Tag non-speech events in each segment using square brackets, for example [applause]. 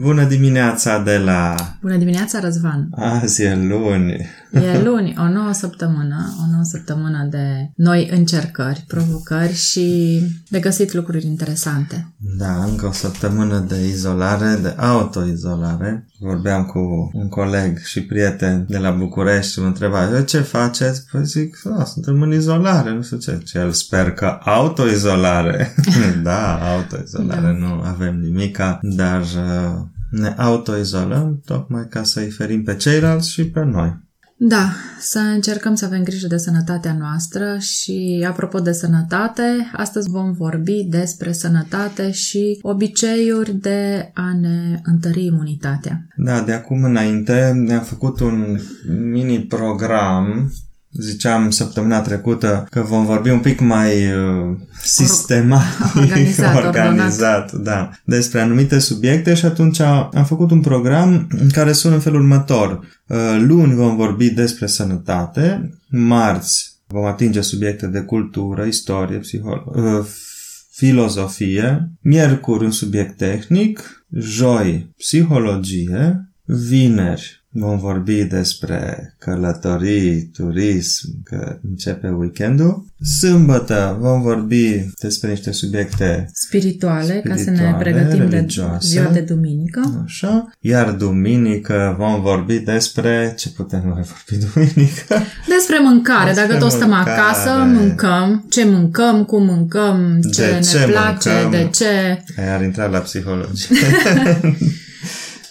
Bună dimineața de la... Bună dimineața, Răzvan! Azi e luni. E luni, o nouă săptămână, o nouă săptămână de noi încercări, provocări și de găsit lucruri interesante. Da, încă o săptămână de izolare, de autoizolare. Vorbeam cu un coleg și prieten de la București și mă întreba, ce faceți? Păi zic, no, suntem în izolare, nu știu ce. Și el sper că autoizolare. [laughs] da, autoizolare, da. nu avem nimica, dar uh, ne autoizolăm tocmai ca să-i ferim pe ceilalți și pe noi. Da, să încercăm să avem grijă de sănătatea noastră și apropo de sănătate, astăzi vom vorbi despre sănătate și obiceiuri de a ne întări imunitatea. Da, de acum înainte ne-am făcut un mini program ziceam săptămâna trecută că vom vorbi un pic mai uh, sistematic, organizat, [laughs] organizat da, despre anumite subiecte și atunci am făcut un program în care sună în felul următor. Uh, luni vom vorbi despre sănătate, marți vom atinge subiecte de cultură, istorie, psiholo- uh, filozofie, miercuri un subiect tehnic, joi psihologie, vineri Vom vorbi despre călătorii, turism, că începe weekendul. Sâmbătă vom vorbi despre niște subiecte spirituale, spirituale ca să ne pregătim religioase. de ziua de duminică. Așa. Iar duminică vom vorbi despre... Ce putem mai vorbi duminică? Despre mâncare. Despre Dacă tot stăm mâncare. acasă, mâncăm. Ce mâncăm, cum mâncăm, ce de ne ce place, mâncăm. de ce... Ai intra la psihologie. [laughs]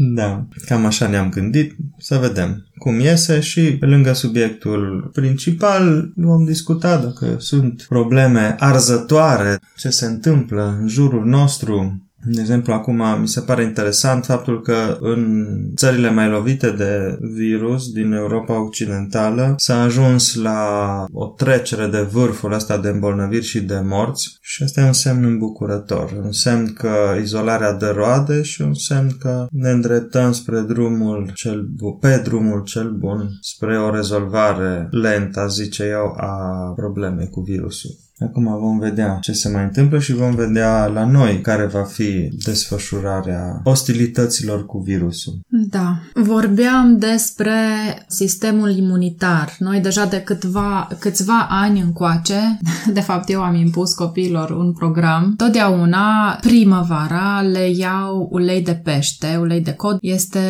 Da, cam așa ne-am gândit. Să vedem cum iese și pe lângă subiectul principal vom discuta dacă sunt probleme arzătoare, ce se întâmplă în jurul nostru, de exemplu, acum mi se pare interesant faptul că în țările mai lovite de virus din Europa Occidentală s-a ajuns la o trecere de vârful ăsta de îmbolnăviri și de morți și asta e un semn îmbucurător. Un semn că izolarea de roade și un semn că ne îndreptăm spre drumul cel bun, pe drumul cel bun, spre o rezolvare lentă, zice eu, a problemei cu virusul. Acum vom vedea ce se mai întâmplă și vom vedea la noi care va fi desfășurarea ostilităților cu virusul. Da. Vorbeam despre sistemul imunitar. Noi deja de câtva, câțiva ani încoace, [laughs] de fapt eu am impus copiilor un program, totdeauna primăvara le iau ulei de pește, ulei de cod. Este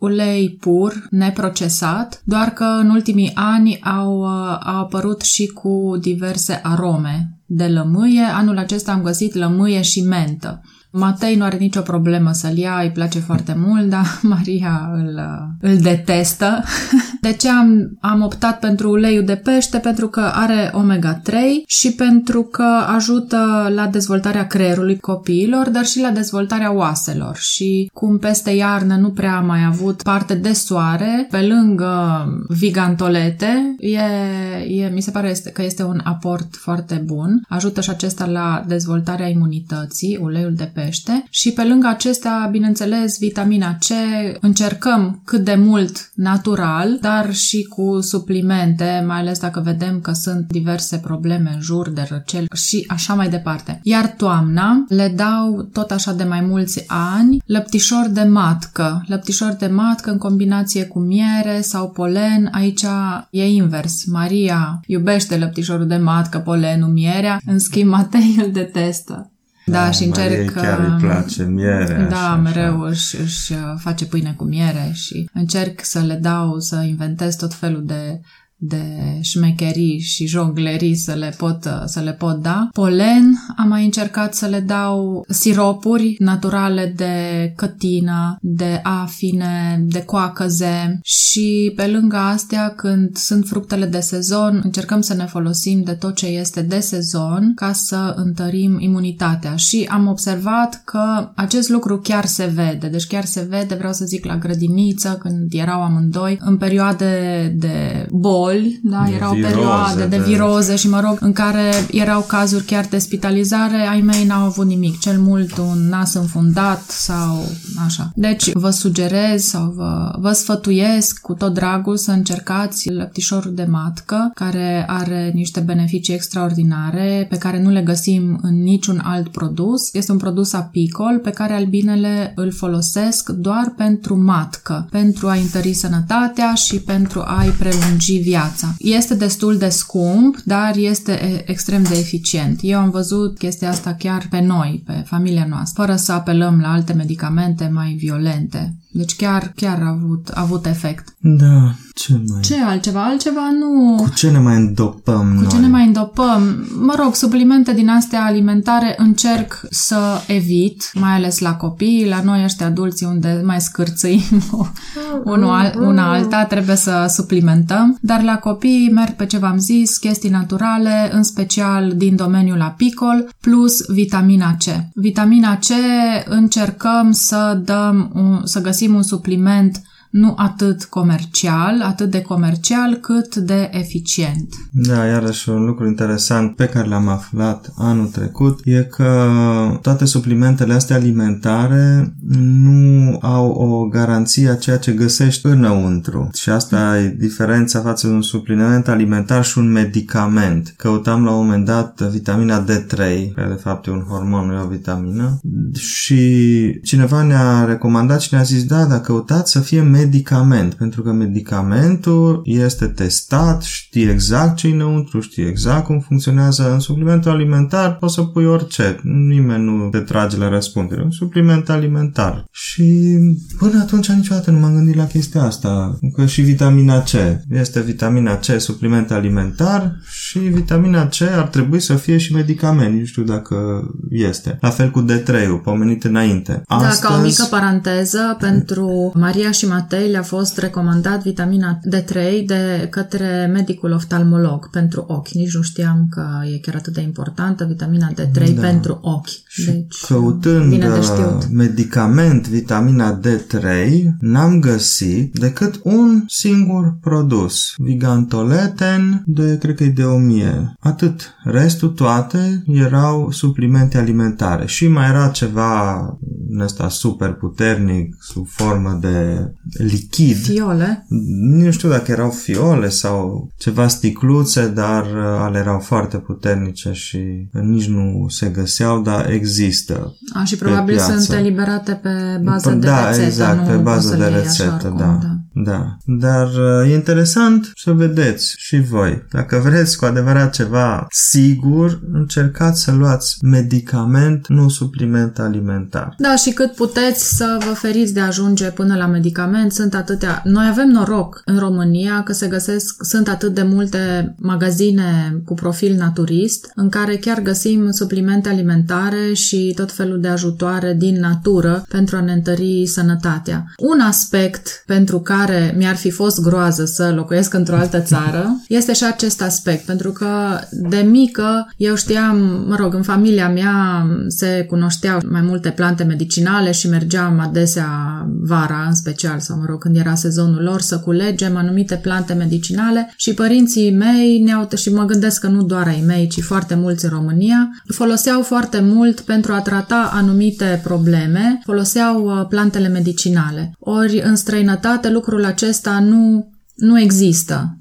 ulei pur, neprocesat, doar că în ultimii ani au, au apărut și cu diverse arome de lămâie. Anul acesta am găsit lămâie și mentă. Matei nu are nicio problemă să-l ia, îi place foarte mult, dar [laughs] Maria îl, îl detestă. [laughs] De ce am, am optat pentru uleiul de pește? Pentru că are omega-3 și pentru că ajută la dezvoltarea creierului copiilor, dar și la dezvoltarea oaselor. Și cum peste iarnă nu prea am mai avut parte de soare, pe lângă vigantolete, e, e, mi se pare este, că este un aport foarte bun. Ajută și acesta la dezvoltarea imunității, uleiul de pește crește și pe lângă acestea, bineînțeles, vitamina C încercăm cât de mult natural, dar și cu suplimente, mai ales dacă vedem că sunt diverse probleme în jur de răcel și așa mai departe. Iar toamna le dau tot așa de mai mulți ani lăptișor de matcă. Lăptișor de matcă în combinație cu miere sau polen. Aici e invers. Maria iubește lăptișorul de matcă, polenul, mierea, în schimb Matei îl detestă. Da, da și încerc... chiar îi place miere. Da, așa, mereu așa. Își, își face pâine cu miere și încerc să le dau, să inventez tot felul de de șmecherii și jonglerii să le pot, să le pot da. Polen, am mai încercat să le dau siropuri naturale de cătină, de afine, de coacăze și pe lângă astea, când sunt fructele de sezon, încercăm să ne folosim de tot ce este de sezon ca să întărim imunitatea. Și am observat că acest lucru chiar se vede, deci chiar se vede, vreau să zic, la grădiniță, când erau amândoi, în perioade de boli, da, de erau viroze, perioade de, de viroze și, mă rog, în care erau cazuri chiar de spitalizare hospitalizare ai mei n-au avut nimic, cel mult un nas înfundat sau așa. Deci vă sugerez sau vă, vă sfătuiesc cu tot dragul să încercați lăptișorul de matcă, care are niște beneficii extraordinare pe care nu le găsim în niciun alt produs. Este un produs apicol pe care albinele îl folosesc doar pentru matcă, pentru a întări sănătatea și pentru a-i prelungi viața. Este destul de scump, dar este extrem de eficient. Eu am văzut chestia asta chiar pe noi, pe familia noastră, fără să apelăm la alte medicamente mai violente. Deci chiar, chiar a avut, a avut efect. Da, ce mai... Ce altceva? Altceva nu... Cu ce ne mai îndopăm Cu noi? ce ne mai îndopăm? Mă rog, suplimente din astea alimentare încerc să evit, mai ales la copii, la noi ăștia adulții unde mai scârțâim unul, una alta, trebuie să suplimentăm, dar la copii merg pe ce v-am zis, chestii naturale, în special din domeniul apicol, plus vitamina C. Vitamina C încercăm să dăm, un, să găsim un supliment nu atât comercial, atât de comercial, cât de eficient. Da, iarăși un lucru interesant pe care l-am aflat anul trecut e că toate suplimentele astea alimentare nu au o garanție a ceea ce găsești înăuntru. Și asta e diferența față de un supliment alimentar și un medicament. Căutam la un moment dat vitamina D3, care de fapt e un hormon, nu e o vitamină, și cineva ne-a recomandat și ne-a zis, da, dar căutați să fie medicament, pentru că medicamentul este testat, știi exact ce înăuntru, știi exact cum funcționează. În suplimentul alimentar poți să pui orice, nimeni nu te trage la răspundere. Un supliment alimentar. Și până atunci niciodată nu m-am gândit la chestia asta, că și vitamina C. Este vitamina C supliment alimentar și vitamina C ar trebui să fie și medicament. Nu știu dacă este. La fel cu D3-ul, pomenit înainte. Astăzi... Da, ca o mică paranteză, pentru Maria și Matei le-a fost recomandat vitamina D3 de către medicul oftalmolog pentru ochi. Nici nu știam că e chiar atât de importantă vitamina D3 da. pentru ochi. Și deci, căutând bine de știut. medicament vitamina D3, n-am găsit decât un singur produs. Vigantoleten de, cred că e de 1000. Atât. Restul toate erau suplimente alimentare. Și mai era ceva în ăsta super puternic, sub formă de lichid. Fiole? Nu știu dacă erau fiole sau ceva sticluțe, dar ale erau foarte puternice și nici nu se găseau, dar există. A, și probabil sunt eliberate pe bază de da, rețetă. exact, pe bază de rețetă, da, da. Da. Dar e interesant să vedeți și voi. Dacă vreți cu adevărat ceva sigur, încercați să luați medicament, nu supliment alimentar. Da, și cât puteți să vă feriți de a ajunge până la medicament, sunt atâtea... Noi avem noroc în România că se găsesc, sunt atât de multe magazine cu profil naturist în care chiar găsim suplimente alimentare și tot felul de ajutoare din natură pentru a ne întări sănătatea. Un aspect pentru care mi-ar fi fost groază să locuiesc într-o altă țară este și acest aspect, pentru că de mică eu știam, mă rog, în familia mea se cunoșteau mai multe plante medicinale și mergeam adesea vara în special sau mă rog când era sezonul lor să culegem anumite plante medicinale și părinții mei ne-au și mă gândesc că nu doar ai mei, ci foarte mulți în România foloseau foarte mult pentru a trata anumite probleme, foloseau plantele medicinale. Ori în străinătate lucrul acesta nu, nu există.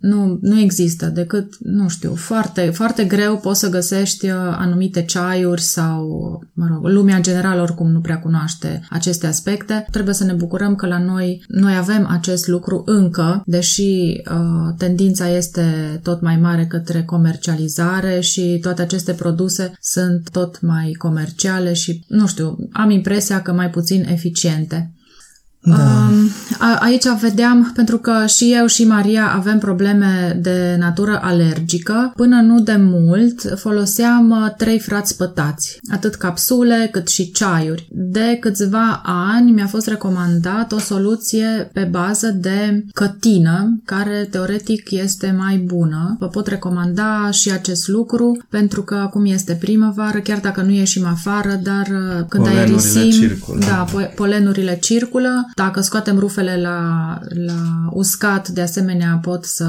Nu, nu există decât, nu știu, foarte, foarte greu poți să găsești uh, anumite ceaiuri sau, mă rog, lumea general oricum nu prea cunoaște aceste aspecte. Trebuie să ne bucurăm că la noi, noi avem acest lucru încă, deși uh, tendința este tot mai mare către comercializare și toate aceste produse sunt tot mai comerciale și, nu știu, am impresia că mai puțin eficiente. Da. Um, a, aici vedeam, pentru că și eu și Maria avem probleme de natură alergică, până nu de mult foloseam uh, trei frați pătați, atât capsule cât și ceaiuri. De câțiva ani mi-a fost recomandat o soluție pe bază de cătină, care teoretic este mai bună. Vă pot recomanda și acest lucru, pentru că acum este primăvară, chiar dacă nu ieșim afară, dar uh, când polenurile aerisim, circulă. da, polenurile circulă Dacă scoatem rufele la, la uscat, de asemenea pot să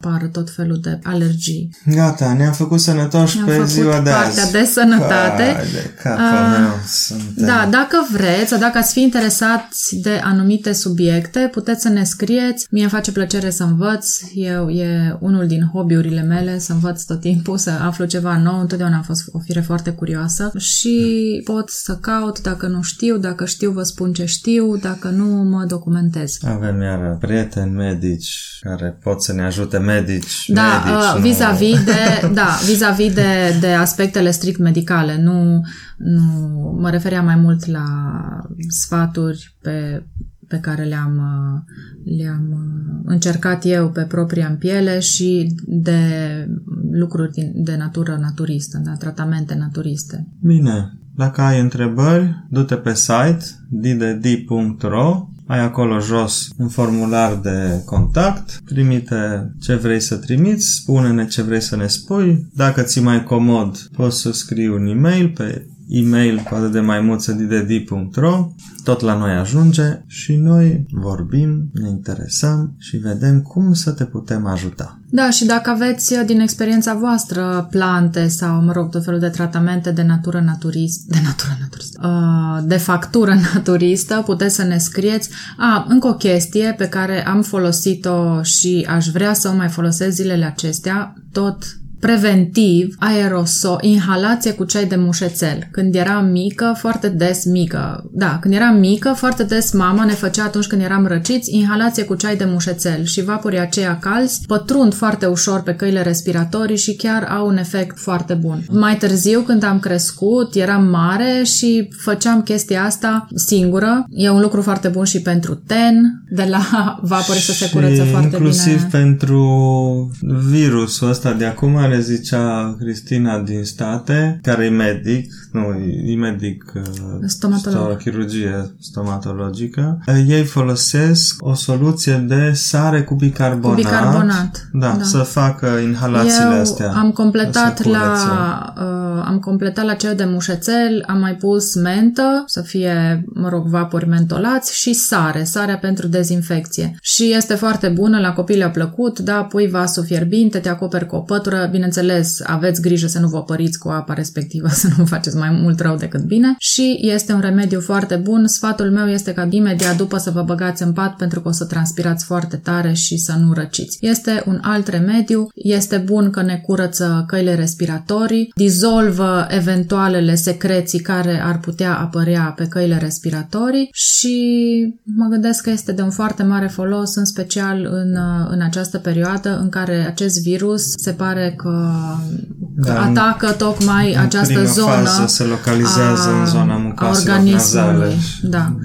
pară tot felul de alergii. Gata, ne-am făcut sănătoși Ne-am pe făcut ziua de partea azi. de sănătate. Hai de capul Ah, meu, suntem. Da, dacă vreți sau dacă ați fi interesați de anumite subiecte, puteți să ne scrieți. Mie îmi face plăcere să învăț. Eu e unul din hobby-urile mele, să învăț tot timpul, să aflu ceva nou. Întotdeauna am fost o fire foarte curioasă și pot să caut dacă nu știu, dacă știu vă spun ce știu, dacă nu mă documentez. Avem iară prieteni medici care pot să ne ajute medici. Da, medici, uh, nu- vis-a-vis de, da, vis-a-vis de, de aspectele strict medicale. Nu, nu, mă refeream mai mult la sfaturi pe, pe care le-am, uh, le-am uh, încercat eu pe propria în piele și de lucruri din, de natură naturistă, da, tratamente naturiste. Bine, dacă ai întrebări, du-te pe site ddd.ro ai acolo jos un formular de contact, trimite ce vrei să trimiți, spune-ne ce vrei să ne spui. Dacă ți mai comod, poți să scrii un e-mail pe e-mail poate de maimuță ddd.ro tot la noi ajunge și noi vorbim, ne interesăm și vedem cum să te putem ajuta. Da, și dacă aveți uh, din experiența voastră plante sau, mă rog, tot felul de tratamente de natură naturist, de natură naturistă, uh, de factură [laughs] naturistă, puteți să ne scrieți. A, încă o chestie pe care am folosit-o și aș vrea să o mai folosesc zilele acestea, tot preventiv, aerosol, inhalație cu ceai de mușețel. Când eram mică, foarte des mică, da, când eram mică, foarte des mama ne făcea atunci când eram răciți, inhalație cu ceai de mușețel și vaporii aceia calzi pătrund foarte ușor pe căile respiratorii și chiar au un efect foarte bun. Mai târziu, când am crescut, eram mare și făceam chestia asta singură. E un lucru foarte bun și pentru ten, de la vapori să se curăță Și foarte inclusiv bine. pentru virusul ăsta de acum, ne zicea Cristina din state, care e medic, nu, e medic uh, Stomatolog. sto- chirurgie stomatologică. Uh, Ei folosesc o soluție de sare cu bicarbonat. Cu bicarbonat, Da, da. să facă inhalațiile Eu astea. am completat să se la curățe. uh, am completat la cel de mușețel, am mai pus mentă, să fie, mă rog, vapori mentolați și sare, sarea pentru dezinfecție. Și este foarte bună, la copii le-a plăcut, da, pui vasul fierbinte, te acoperi cu o pătură, bineînțeles, aveți grijă să nu vă păriți cu apa respectivă, [laughs] să nu faceți mai mult rău decât bine și este un remediu foarte bun. Sfatul meu este ca imediat după să vă băgați în pat pentru că o să transpirați foarte tare și să nu răciți. Este un alt remediu, este bun că ne curăță căile respiratorii, dizolvă eventualele secreții care ar putea apărea pe căile respiratorii și mă gândesc că este de un foarte mare folos, în special în, în această perioadă în care acest virus se pare că, că Da, în- atacă tocmai în această prima zonă fază se localizează a, în zona a mucoaselor organismului. nazale. Da.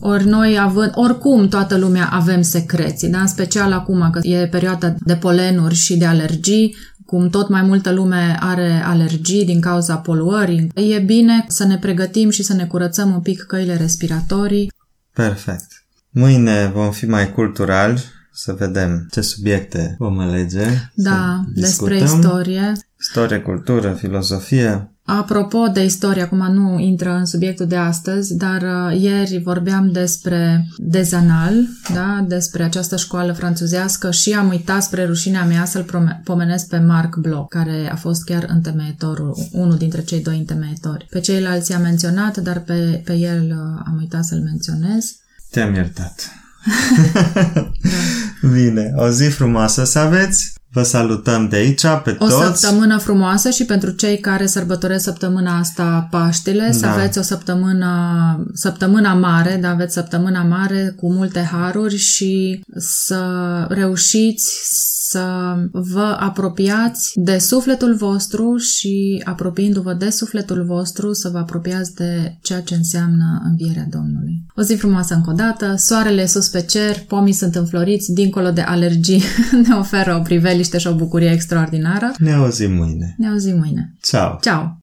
Ori noi având, oricum toată lumea avem secreții, da? în special acum că e perioada de polenuri și de alergii, cum tot mai multă lume are alergii din cauza poluării, e bine să ne pregătim și să ne curățăm un pic căile respiratorii. Perfect. Mâine vom fi mai culturali, să vedem ce subiecte vom alege. Da, să despre discutăm. istorie. Istorie, cultură, filozofie. Apropo de istorie, acum nu intră în subiectul de astăzi, dar uh, ieri vorbeam despre Dezanal, da? despre această școală franțuzească și am uitat spre rușinea mea să-l prome- pomenesc pe Marc Bloch, care a fost chiar întemeietorul, unul dintre cei doi întemeitori. Pe ceilalți i-am menționat, dar pe, pe el uh, am uitat să-l menționez. Te-am iertat. [laughs] Bine, o zi frumoasă să aveți. Vă salutăm de aici pe O toți. săptămână frumoasă și pentru cei care sărbătoresc săptămâna asta Paștile, să Da. aveți o săptămână, săptămâna mare, da, aveți săptămâna mare cu multe haruri și să reușiți să vă apropiați de sufletul vostru și apropiindu-vă de sufletul vostru să vă apropiați de ceea ce înseamnă învierea Domnului. O zi frumoasă încă o dată, soarele e sus pe cer, pomii sunt înfloriți, dincolo de alergii [laughs] ne oferă o priveliște și o bucurie extraordinară. Ne auzim mâine. Ne auzim mâine. Ciao! Ciao!